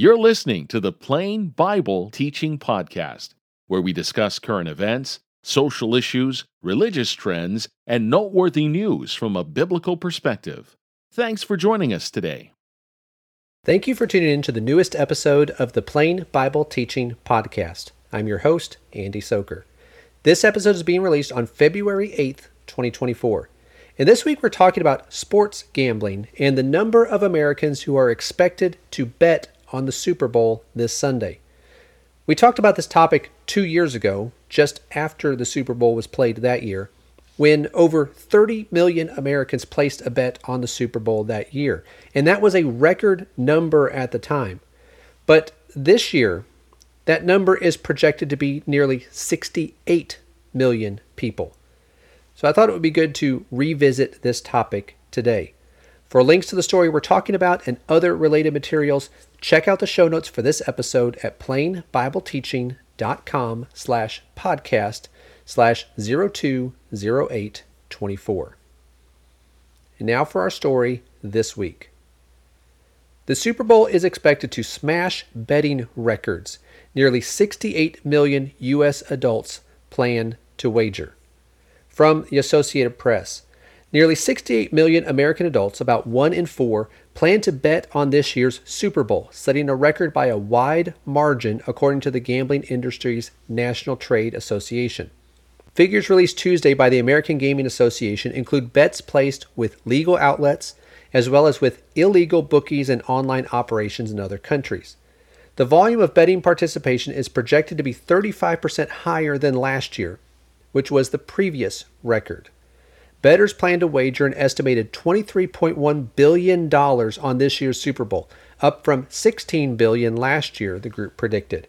You're listening to the Plain Bible Teaching Podcast, where we discuss current events, social issues, religious trends, and noteworthy news from a biblical perspective. Thanks for joining us today. Thank you for tuning in to the newest episode of the Plain Bible Teaching Podcast. I'm your host, Andy Sochor. This episode is being released on February 8th, 2024. And this week we're talking about sports gambling and the number of Americans who are expected to bet on the Super Bowl this Sunday. We talked about this topic two years ago, just after the Super Bowl was played that year, when over 30 million Americans placed a bet on the Super Bowl that year. And that was a record number at the time. But this year, that number is projected to be nearly 68 million people. So I thought it would be good to revisit this topic today. For links to the story we're talking about and other related materials, check out the show notes for this episode at plainbibleteaching.com slash podcast slash 020824. And now for our story this week. The Super Bowl is expected to smash betting records. Nearly 68 million U.S. adults plan to wager. From the Associated Press, Nearly 68 million American adults, about one in four, plan to bet on this year's Super Bowl, setting a record by a wide margin according to the Gambling Industry's National Trade Association. Figures released Tuesday by the American Gaming Association include bets placed with legal outlets as well as with illegal bookies and online operations in other countries. The volume of betting participation is projected to be 35% higher than last year, which was the previous record. Bettors plan to wager an estimated $23.1 billion on this year's Super Bowl, up from 16 billion last year, the group predicted.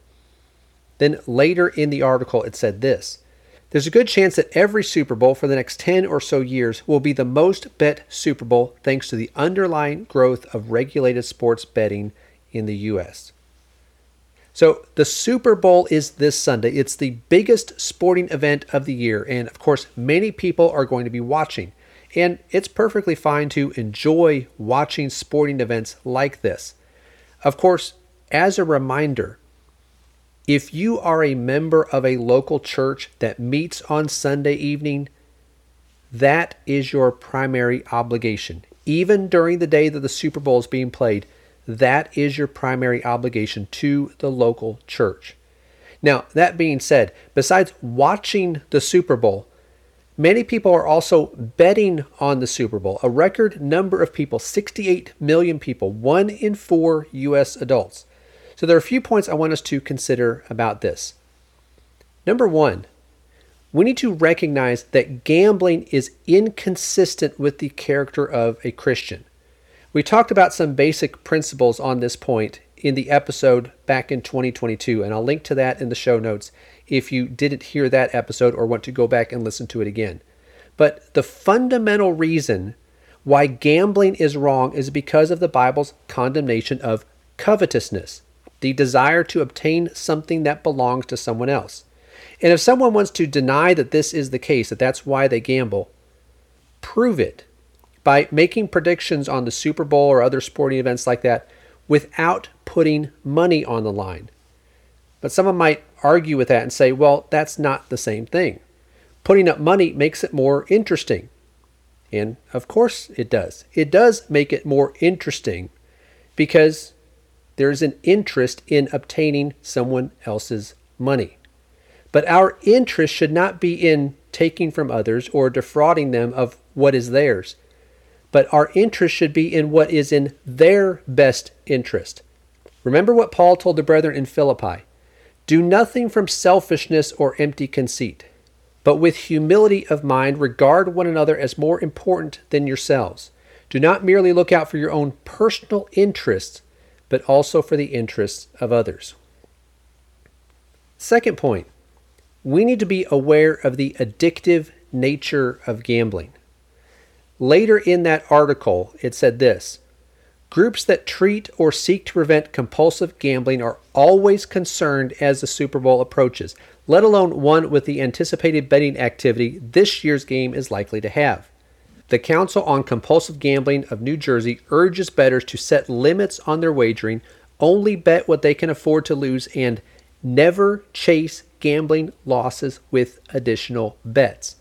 Then later in the article, it said this There's a good chance that every Super Bowl for the next 10 or so years will be the most bet Super Bowl thanks to the underlying growth of regulated sports betting in the U.S. So the Super Bowl is this Sunday. It's the biggest sporting event of the year. And of course, many people are going to be watching. And it's perfectly fine to enjoy watching sporting events like this. Of course, as a reminder, if you are a member of a local church that meets on Sunday evening, that is your primary obligation. Even during the day that the Super Bowl is being played, that is your primary obligation to the local church. Now, that being said, besides watching the Super Bowl, many people are also betting on the Super Bowl. A record number of people, 68 million people, one in four U.S. adults. So there are a few points I want us to consider about this. Number one, we need to recognize that gambling is inconsistent with the character of a Christian. We talked about some basic principles on this point in the episode back in 2022, and I'll link to that in the show notes if you didn't hear that episode or want to go back and listen to it again. But the fundamental reason why gambling is wrong is because of the Bible's condemnation of covetousness, the desire to obtain something that belongs to someone else. And if someone wants to deny that this is the case, that that's why they gamble, prove it by making predictions on the Super Bowl or other sporting events like that without putting money on the line. But someone might argue with that and say, well, that's not the same thing. Putting up money makes it more interesting. And of course it does. It does make it more interesting because there's an interest in obtaining someone else's money. But our interest should not be in taking from others or defrauding them of what is theirs but our interest should be in what is in their best interest. Remember what Paul told the brethren in Philippi Do nothing from selfishness or empty conceit, but with humility of mind regard one another as more important than yourselves. Do not merely look out for your own personal interests, but also for the interests of others. Second point, we need to be aware of the addictive nature of gambling. Later in that article, it said this Groups that treat or seek to prevent compulsive gambling are always concerned as the Super Bowl approaches, let alone one with the anticipated betting activity this year's game is likely to have. The Council on Compulsive Gambling of New Jersey urges bettors to set limits on their wagering only bet what they can afford to lose, and never chase gambling losses with additional bets.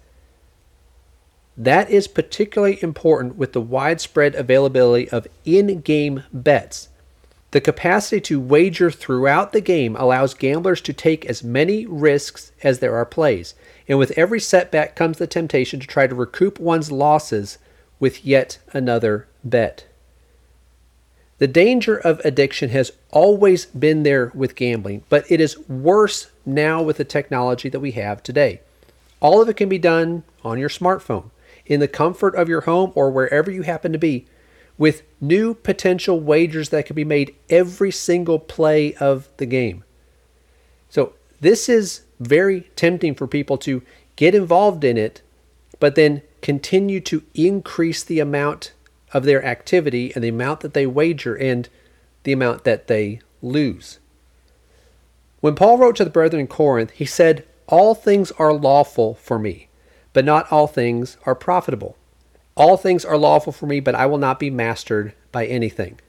That is particularly important with the widespread availability of in game bets. The capacity to wager throughout the game allows gamblers to take as many risks as there are plays, and with every setback comes the temptation to try to recoup one's losses with yet another bet. The danger of addiction has always been there with gambling, but it is worse now with the technology that we have today. All of it can be done on your smartphone, in the comfort of your home, or wherever you happen to be, with new potential wagers that can be made every single play of the game. So, this is very tempting for people to get involved in it, but then continue to increase the amount of their activity and the amount that they wager and the amount that they lose. When Paul wrote to the brethren in Corinth, he said, All things are lawful for me, but not all things are profitable. All things are lawful for me, but I will not be mastered by anything.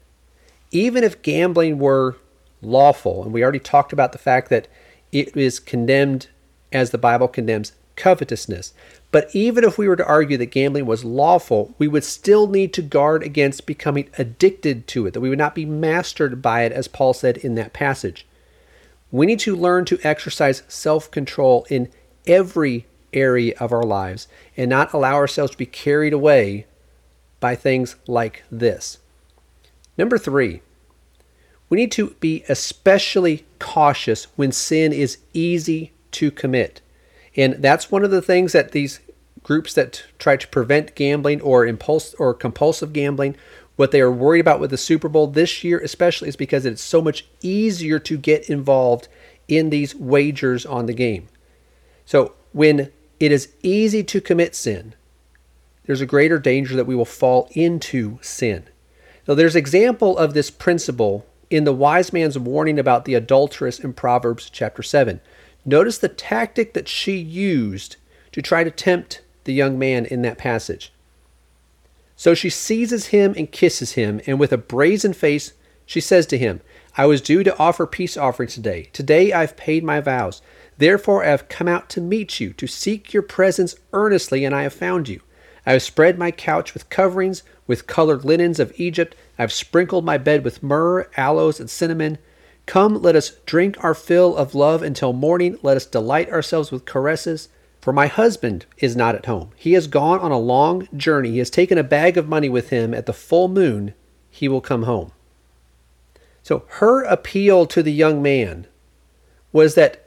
Even if gambling were lawful, and we already talked about the fact that it is condemned as the Bible condemns covetousness. But even if we were to argue that gambling was lawful, we would still need to guard against becoming addicted to it, that we would not be mastered by it, as Paul said in that passage. We need to learn to exercise self control in every area of our lives and not allow ourselves to be carried away by things like this. Number three, we need to be especially cautious when sin is easy to commit. And that's one of the things that these groups that try to prevent gambling or impulse or compulsive gambling what they are worried about with the Super Bowl this year especially is because it's so much easier to get involved in these wagers on the game. So when it is easy to commit sin, there's a greater danger that we will fall into sin. Now there's example of this principle in the wise man's warning about the adulteress in Proverbs chapter 7. Notice the tactic that she used to try to tempt the young man in that passage. So she seizes him and kisses him, and with a brazen face, she says to him, I was due to offer peace offerings today. Today I've paid my vows. Therefore I have come out to meet you, to seek your presence earnestly, and I have found you. I have spread my couch with coverings, with colored linens of Egypt. I have sprinkled my bed with myrrh, aloes, and cinnamon. Come, let us drink our fill of love until morning. Let us delight ourselves with caresses. For my husband is not at home. He has gone on a long journey. He has taken a bag of money with him. At the full moon, he will come home. So her appeal to the young man was that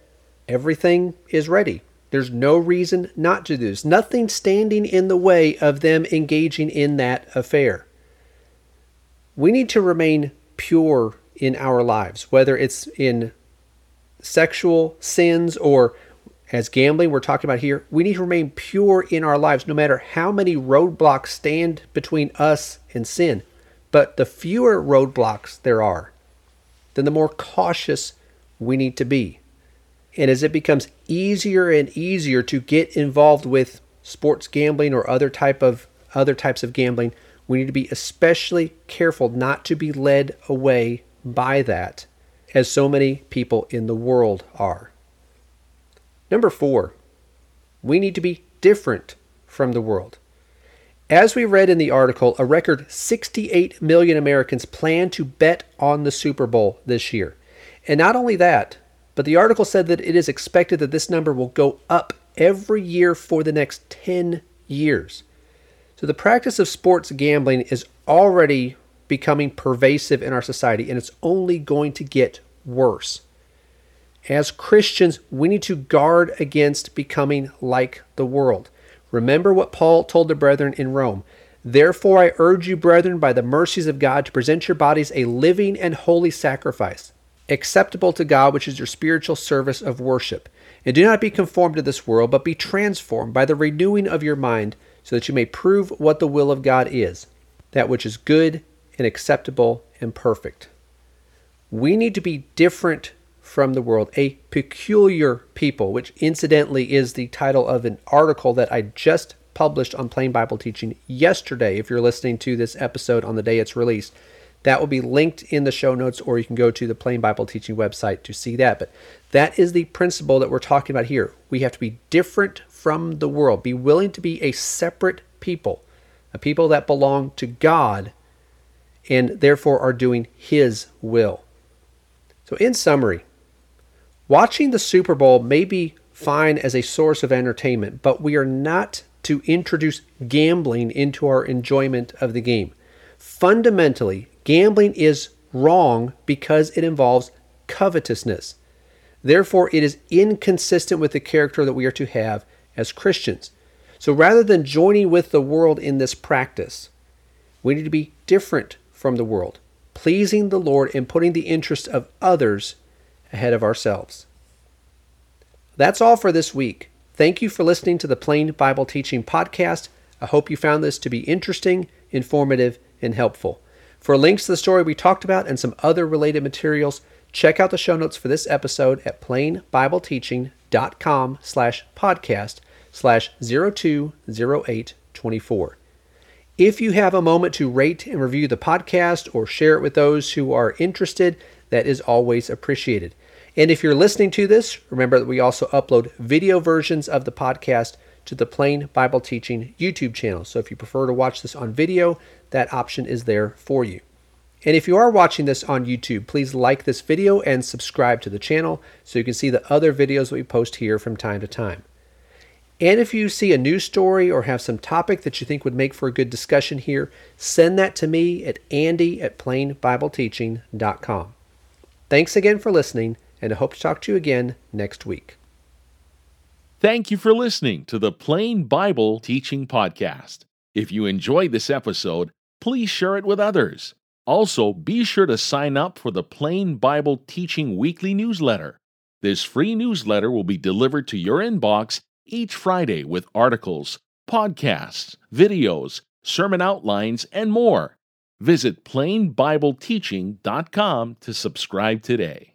everything is ready. There's no reason not to do this. Nothing standing in the way of them engaging in that affair. We need to remain pure in our lives, whether it's in sexual sins or as gambling we're talking about here, we need to remain pure in our lives no matter how many roadblocks stand between us and sin. But the fewer roadblocks there are, then the more cautious we need to be. And as it becomes easier and easier to get involved with sports gambling or other type of other types of gambling, we need to be especially careful not to be led away by that, as so many people in the world are. Number four, we need to be different from the world. As we read in the article, a record 68 million Americans plan to bet on the Super Bowl this year. And not only that, but the article said that it is expected that this number will go up every year for the next 10 years. So the practice of sports gambling is already becoming pervasive in our society, and it's only going to get worse. As Christians, we need to guard against becoming like the world. Remember what Paul told the brethren in Rome. Therefore, I urge you, brethren, by the mercies of God, to present your bodies a living and holy sacrifice, acceptable to God, which is your spiritual service of worship. And do not be conformed to this world, but be transformed by the renewing of your mind, so that you may prove what the will of God is, that which is good and acceptable and perfect. We need to be different from the world, a peculiar people, which incidentally is the title of an article that I just published on Plain Bible Teaching yesterday. If you're listening to this episode on the day it's released, That will be linked in the show notes, or you can go to the Plain Bible Teaching website to see that. But that is the principle that we're talking about here. We have to be different from the world, be willing to be a separate people, a people that belong to God and therefore are doing His will. So, in summary, watching the Super Bowl may be fine as a source of entertainment, but we are not to introduce gambling into our enjoyment of the game. Fundamentally, gambling is wrong because it involves covetousness. Therefore, it is inconsistent with the character that we are to have as Christians. So rather than joining with the world in this practice, we need to be different from the world, pleasing the Lord and putting the interests of others ahead of ourselves. That's all for this week. Thank you for listening to the Plain Bible Teaching Podcast. I hope you found this to be interesting, informative, and helpful. For links to the story we talked about and some other related materials, check out the show notes for this episode at plainbibleteaching.com slash podcast slash 020824. If you have a moment to rate and review the podcast or share it with those who are interested, that is always appreciated. And if you're listening to this, remember that we also upload video versions of the podcast to the Plain Bible Teaching YouTube channel. So if you prefer to watch this on video, that option is there for you. And if you are watching this on YouTube, please like this video and subscribe to the channel so you can see the other videos that we post here from time to time. And if you see a news story or have some topic that you think would make for a good discussion here, send that to me at andy at plainbibleteaching.com. Thanks again for listening, and I hope to talk to you again next week. Thank you for listening to the Plain Bible Teaching Podcast. If you enjoyed this episode, please share it with others. Also, be sure to sign up for the Plain Bible Teaching Weekly newsletter. This free newsletter will be delivered to your inbox each Friday with articles, podcasts, videos, sermon outlines, and more. Visit plainbibleteaching.com to subscribe today.